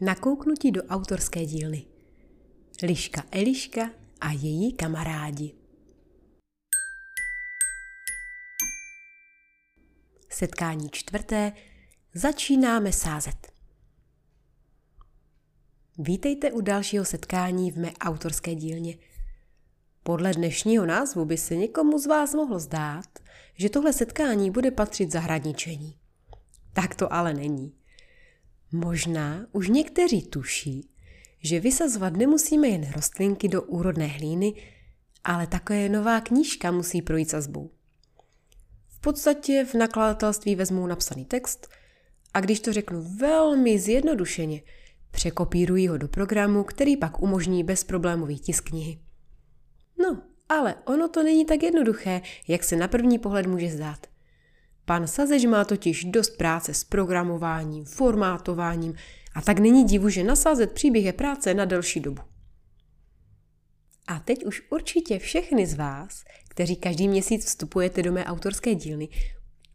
Nakouknutí do autorské dílny. Liška Eliška a její kamarádi. Setkání čtvrté. Začínáme sázet. Vítejte u dalšího setkání v mé autorské dílně. Podle dnešního názvu by se někomu z vás mohlo zdát, že tohle setkání bude patřit zahradničení. Tak to ale není. Možná už někteří tuší, že vysazovat nemusíme jen rostlinky do úrodné hlíny, ale také nová knížka musí projít sazbou. V podstatě v nakladatelství vezmou napsaný text a když to řeknu velmi zjednodušeně, překopírují ho do programu, který pak umožní bezproblémový tisk knihy. No, ale ono to není tak jednoduché, jak se na první pohled může zdát. Pan Sazež má totiž dost práce s programováním, formátováním a tak není divu, že nasázet příběh je práce na delší dobu. A teď už určitě všechny z vás, kteří každý měsíc vstupujete do mé autorské dílny,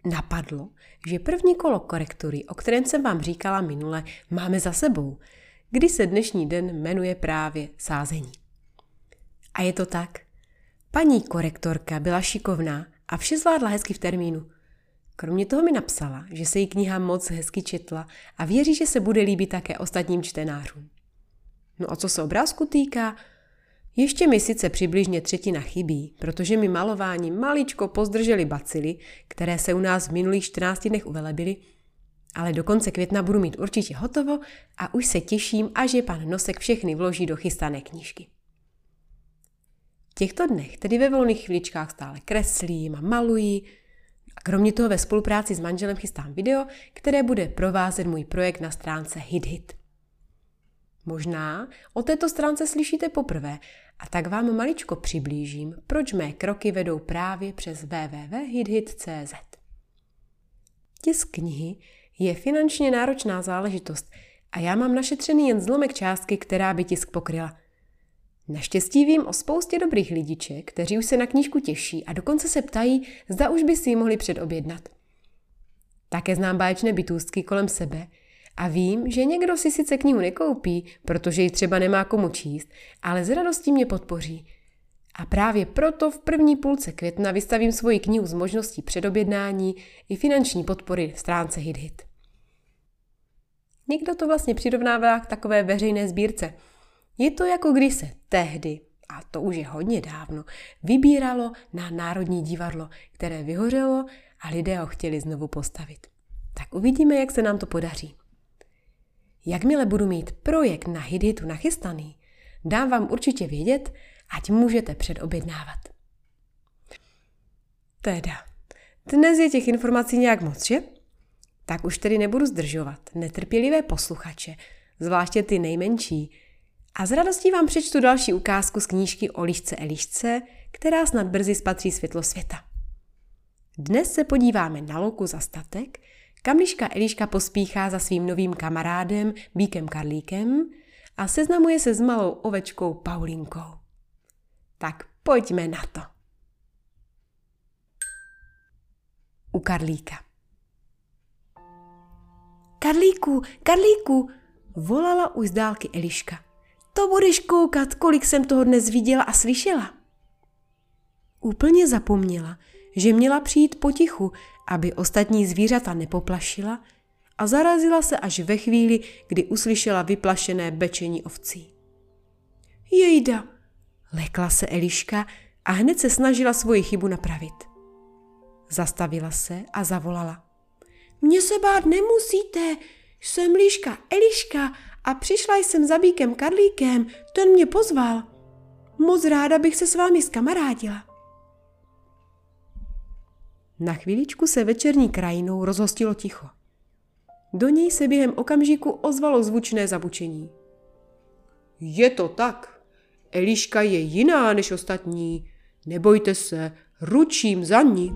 napadlo, že první kolo korektury, o kterém jsem vám říkala minule, máme za sebou, kdy se dnešní den jmenuje právě sázení. A je to tak. Paní korektorka byla šikovná a vše zvládla hezky v termínu – Kromě toho mi napsala, že se jí kniha moc hezky četla a věří, že se bude líbit také ostatním čtenářům. No a co se obrázku týká, ještě mi sice přibližně třetina chybí, protože mi malováním maličko pozdrželi bacily, které se u nás v minulých 14 dnech uvelebily, ale do konce května budu mít určitě hotovo a už se těším, až je pan Nosek všechny vloží do chystané knížky. V těchto dnech, tedy ve volných chvíličkách stále kreslím a maluji, a kromě toho ve spolupráci s manželem chystám video, které bude provázet můj projekt na stránce HitHit. Možná o této stránce slyšíte poprvé a tak vám maličko přiblížím, proč mé kroky vedou právě přes www.hithit.cz. Tisk knihy je finančně náročná záležitost a já mám našetřený jen zlomek částky, která by tisk pokryla – Naštěstí vím o spoustě dobrých lidiček, kteří už se na knížku těší a dokonce se ptají, zda už by si ji mohli předobjednat. Také znám báječné bytůstky kolem sebe a vím, že někdo si sice knihu nekoupí, protože ji třeba nemá komu číst, ale s radostí mě podpoří. A právě proto v první půlce května vystavím svoji knihu s možností předobjednání i finanční podpory v stránce HitHit. Někdo to vlastně přirovnává k takové veřejné sbírce – je to jako když se tehdy, a to už je hodně dávno, vybíralo na Národní divadlo, které vyhořelo a lidé ho chtěli znovu postavit. Tak uvidíme, jak se nám to podaří. Jakmile budu mít projekt na Hidhitu nachystaný, dám vám určitě vědět, ať můžete předobjednávat. Teda, dnes je těch informací nějak moc, že? Tak už tedy nebudu zdržovat netrpělivé posluchače, zvláště ty nejmenší, a s radostí vám přečtu další ukázku z knížky o lišce Elišce, která snad brzy spatří světlo světa. Dnes se podíváme na louku za statek, kam liška Eliška pospíchá za svým novým kamarádem Bíkem Karlíkem a seznamuje se s malou ovečkou Paulinkou. Tak pojďme na to. U Karlíka. Karlíku, Karlíku, volala už z dálky Eliška. To budeš koukat, kolik jsem toho dnes viděla a slyšela. Úplně zapomněla, že měla přijít potichu, aby ostatní zvířata nepoplašila a zarazila se až ve chvíli, kdy uslyšela vyplašené bečení ovcí. Jejda, lekla se Eliška a hned se snažila svoji chybu napravit. Zastavila se a zavolala. Mně se bát nemusíte, jsem Líška Eliška a přišla jsem za Bíkem Karlíkem, ten mě pozval. Moc ráda bych se s vámi skamarádila. Na chvíličku se večerní krajinou rozhostilo ticho. Do něj se během okamžiku ozvalo zvučné zabučení. Je to tak. Eliška je jiná než ostatní. Nebojte se, ručím za ní.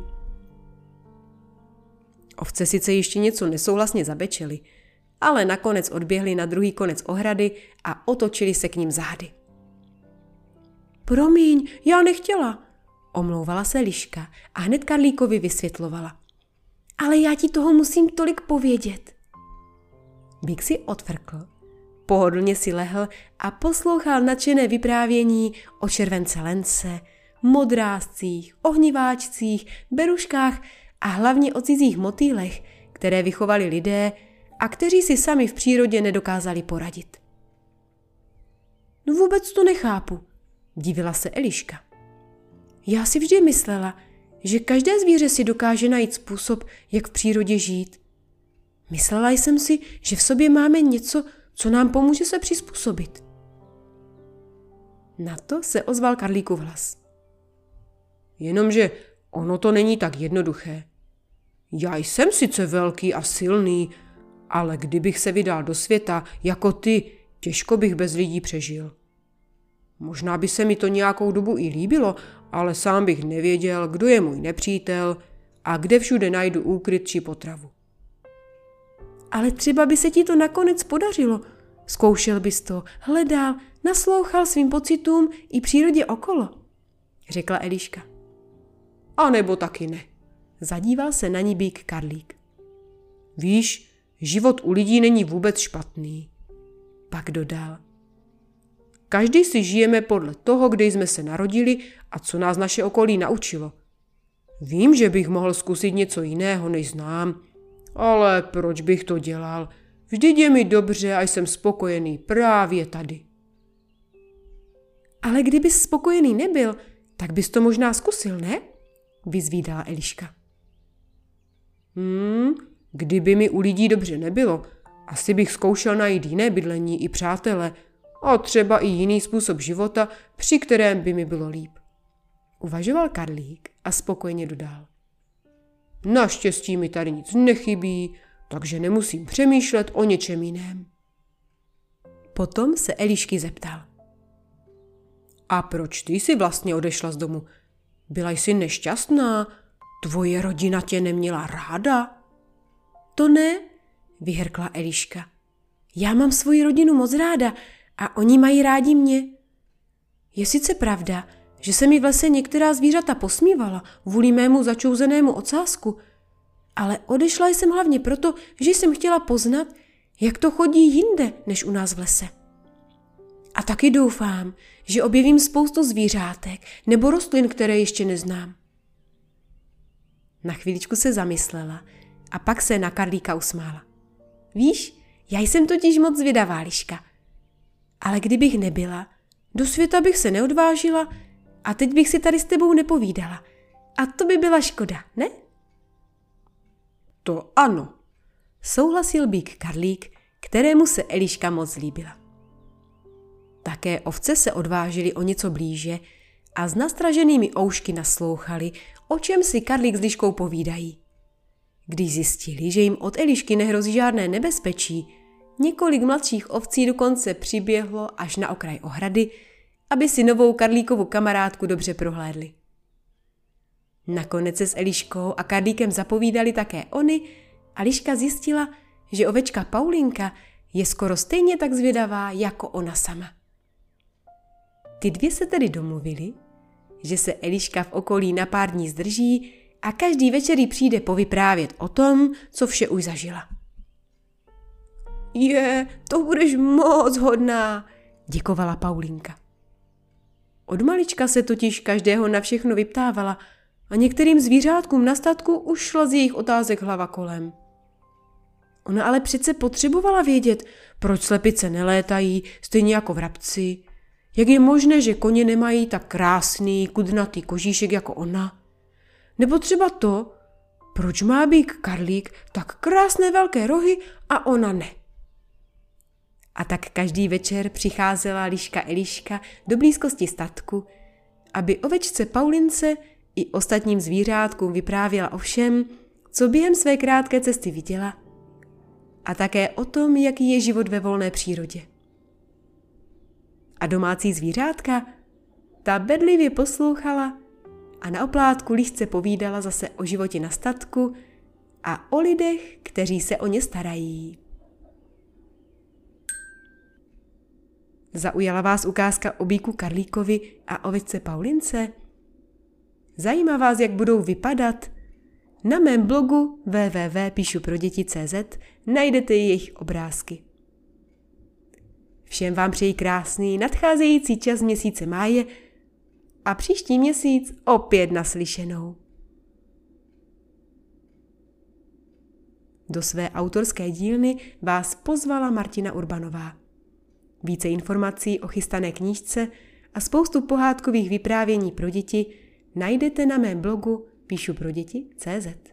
Ovce sice ještě něco nesouhlasně zabečely, ale nakonec odběhli na druhý konec ohrady a otočili se k ním zády. Promiň, já nechtěla, omlouvala se Liška a hned Karlíkovi vysvětlovala. Ale já ti toho musím tolik povědět. Bík si odfrkl, Pohodlně si lehl a poslouchal nadšené vyprávění o července lence, modrázcích, ohniváčcích, beruškách a hlavně o cizích motýlech, které vychovali lidé a kteří si sami v přírodě nedokázali poradit. No vůbec to nechápu, divila se Eliška. Já si vždy myslela, že každé zvíře si dokáže najít způsob, jak v přírodě žít. Myslela jsem si, že v sobě máme něco, co nám pomůže se přizpůsobit. Na to se ozval Karlíkův hlas. Jenomže ono to není tak jednoduché. Já jsem sice velký a silný, ale kdybych se vydal do světa jako ty, těžko bych bez lidí přežil. Možná by se mi to nějakou dobu i líbilo, ale sám bych nevěděl, kdo je můj nepřítel a kde všude najdu úkryt či potravu. Ale třeba by se ti to nakonec podařilo. Zkoušel bys to, hledal, naslouchal svým pocitům i přírodě okolo, řekla Eliška. A nebo taky ne. Zadíval se na ní bík Karlík. Víš, život u lidí není vůbec špatný. Pak dodal. Každý si žijeme podle toho, kde jsme se narodili a co nás naše okolí naučilo. Vím, že bych mohl zkusit něco jiného, než znám, ale proč bych to dělal? Vždyť je mi dobře a jsem spokojený právě tady. Ale kdybys spokojený nebyl, tak bys to možná zkusil, ne? Vyzvídala Eliška. Hmm, kdyby mi u lidí dobře nebylo, asi bych zkoušel najít jiné bydlení i přátele a třeba i jiný způsob života, při kterém by mi bylo líp. Uvažoval Karlík a spokojeně dodal. Naštěstí mi tady nic nechybí, takže nemusím přemýšlet o něčem jiném. Potom se Elišky zeptal. A proč ty jsi vlastně odešla z domu? Byla jsi nešťastná? Tvoje rodina tě neměla ráda? To ne, vyhrkla Eliška. Já mám svoji rodinu moc ráda a oni mají rádi mě. Je sice pravda, že se mi v lese některá zvířata posmívala vůli mému začouzenému ocásku, ale odešla jsem hlavně proto, že jsem chtěla poznat, jak to chodí jinde než u nás v lese. A taky doufám, že objevím spoustu zvířátek nebo rostlin, které ještě neznám. Na chvíličku se zamyslela a pak se na Karlíka usmála. Víš, já jsem totiž moc zvědavá, Liška. Ale kdybych nebyla, do světa bych se neodvážila a teď bych si tady s tebou nepovídala. A to by byla škoda, ne? To ano, souhlasil bík Karlík, kterému se Eliška moc líbila. Také ovce se odvážily o něco blíže a s nastraženými oušky naslouchali, o čem si Karlík s Liškou povídají. Když zjistili, že jim od Elišky nehrozí žádné nebezpečí, několik mladších ovcí dokonce přiběhlo až na okraj ohrady, aby si novou Karlíkovu kamarádku dobře prohlédli. Nakonec se s Eliškou a Karlíkem zapovídali také oni a Liška zjistila, že ovečka Paulinka je skoro stejně tak zvědavá jako ona sama. Ty dvě se tedy domluvili, že se Eliška v okolí na pár dní zdrží a každý večer jí přijde povyprávět o tom, co vše už zažila. Je, to budeš moc hodná, děkovala Paulinka. Od malička se totiž každého na všechno vyptávala a některým zvířátkům na statku už šla z jejich otázek hlava kolem. Ona ale přece potřebovala vědět, proč slepice nelétají, stejně jako vrabci, jak je možné, že koně nemají tak krásný, kudnatý kožíšek jako ona? Nebo třeba to, proč má být karlík tak krásné velké rohy a ona ne? A tak každý večer přicházela Liška Eliška do blízkosti statku, aby ovečce Paulince i ostatním zvířátkům vyprávěla o všem, co během své krátké cesty viděla, a také o tom, jaký je život ve volné přírodě. A domácí zvířátka? Ta bedlivě poslouchala a na oplátku líhce povídala zase o životě na statku a o lidech, kteří se o ně starají. Zaujala vás ukázka o bíku Karlíkovi a ovice Paulince? Zajímá vás, jak budou vypadat? Na mém blogu www.píšuproděti.cz najdete jejich obrázky. Všem vám přeji krásný nadcházející čas měsíce máje a příští měsíc opět naslyšenou. Do své autorské dílny vás pozvala Martina Urbanová. Více informací o chystané knížce a spoustu pohádkových vyprávění pro děti najdete na mém blogu píšu pro děti CZ.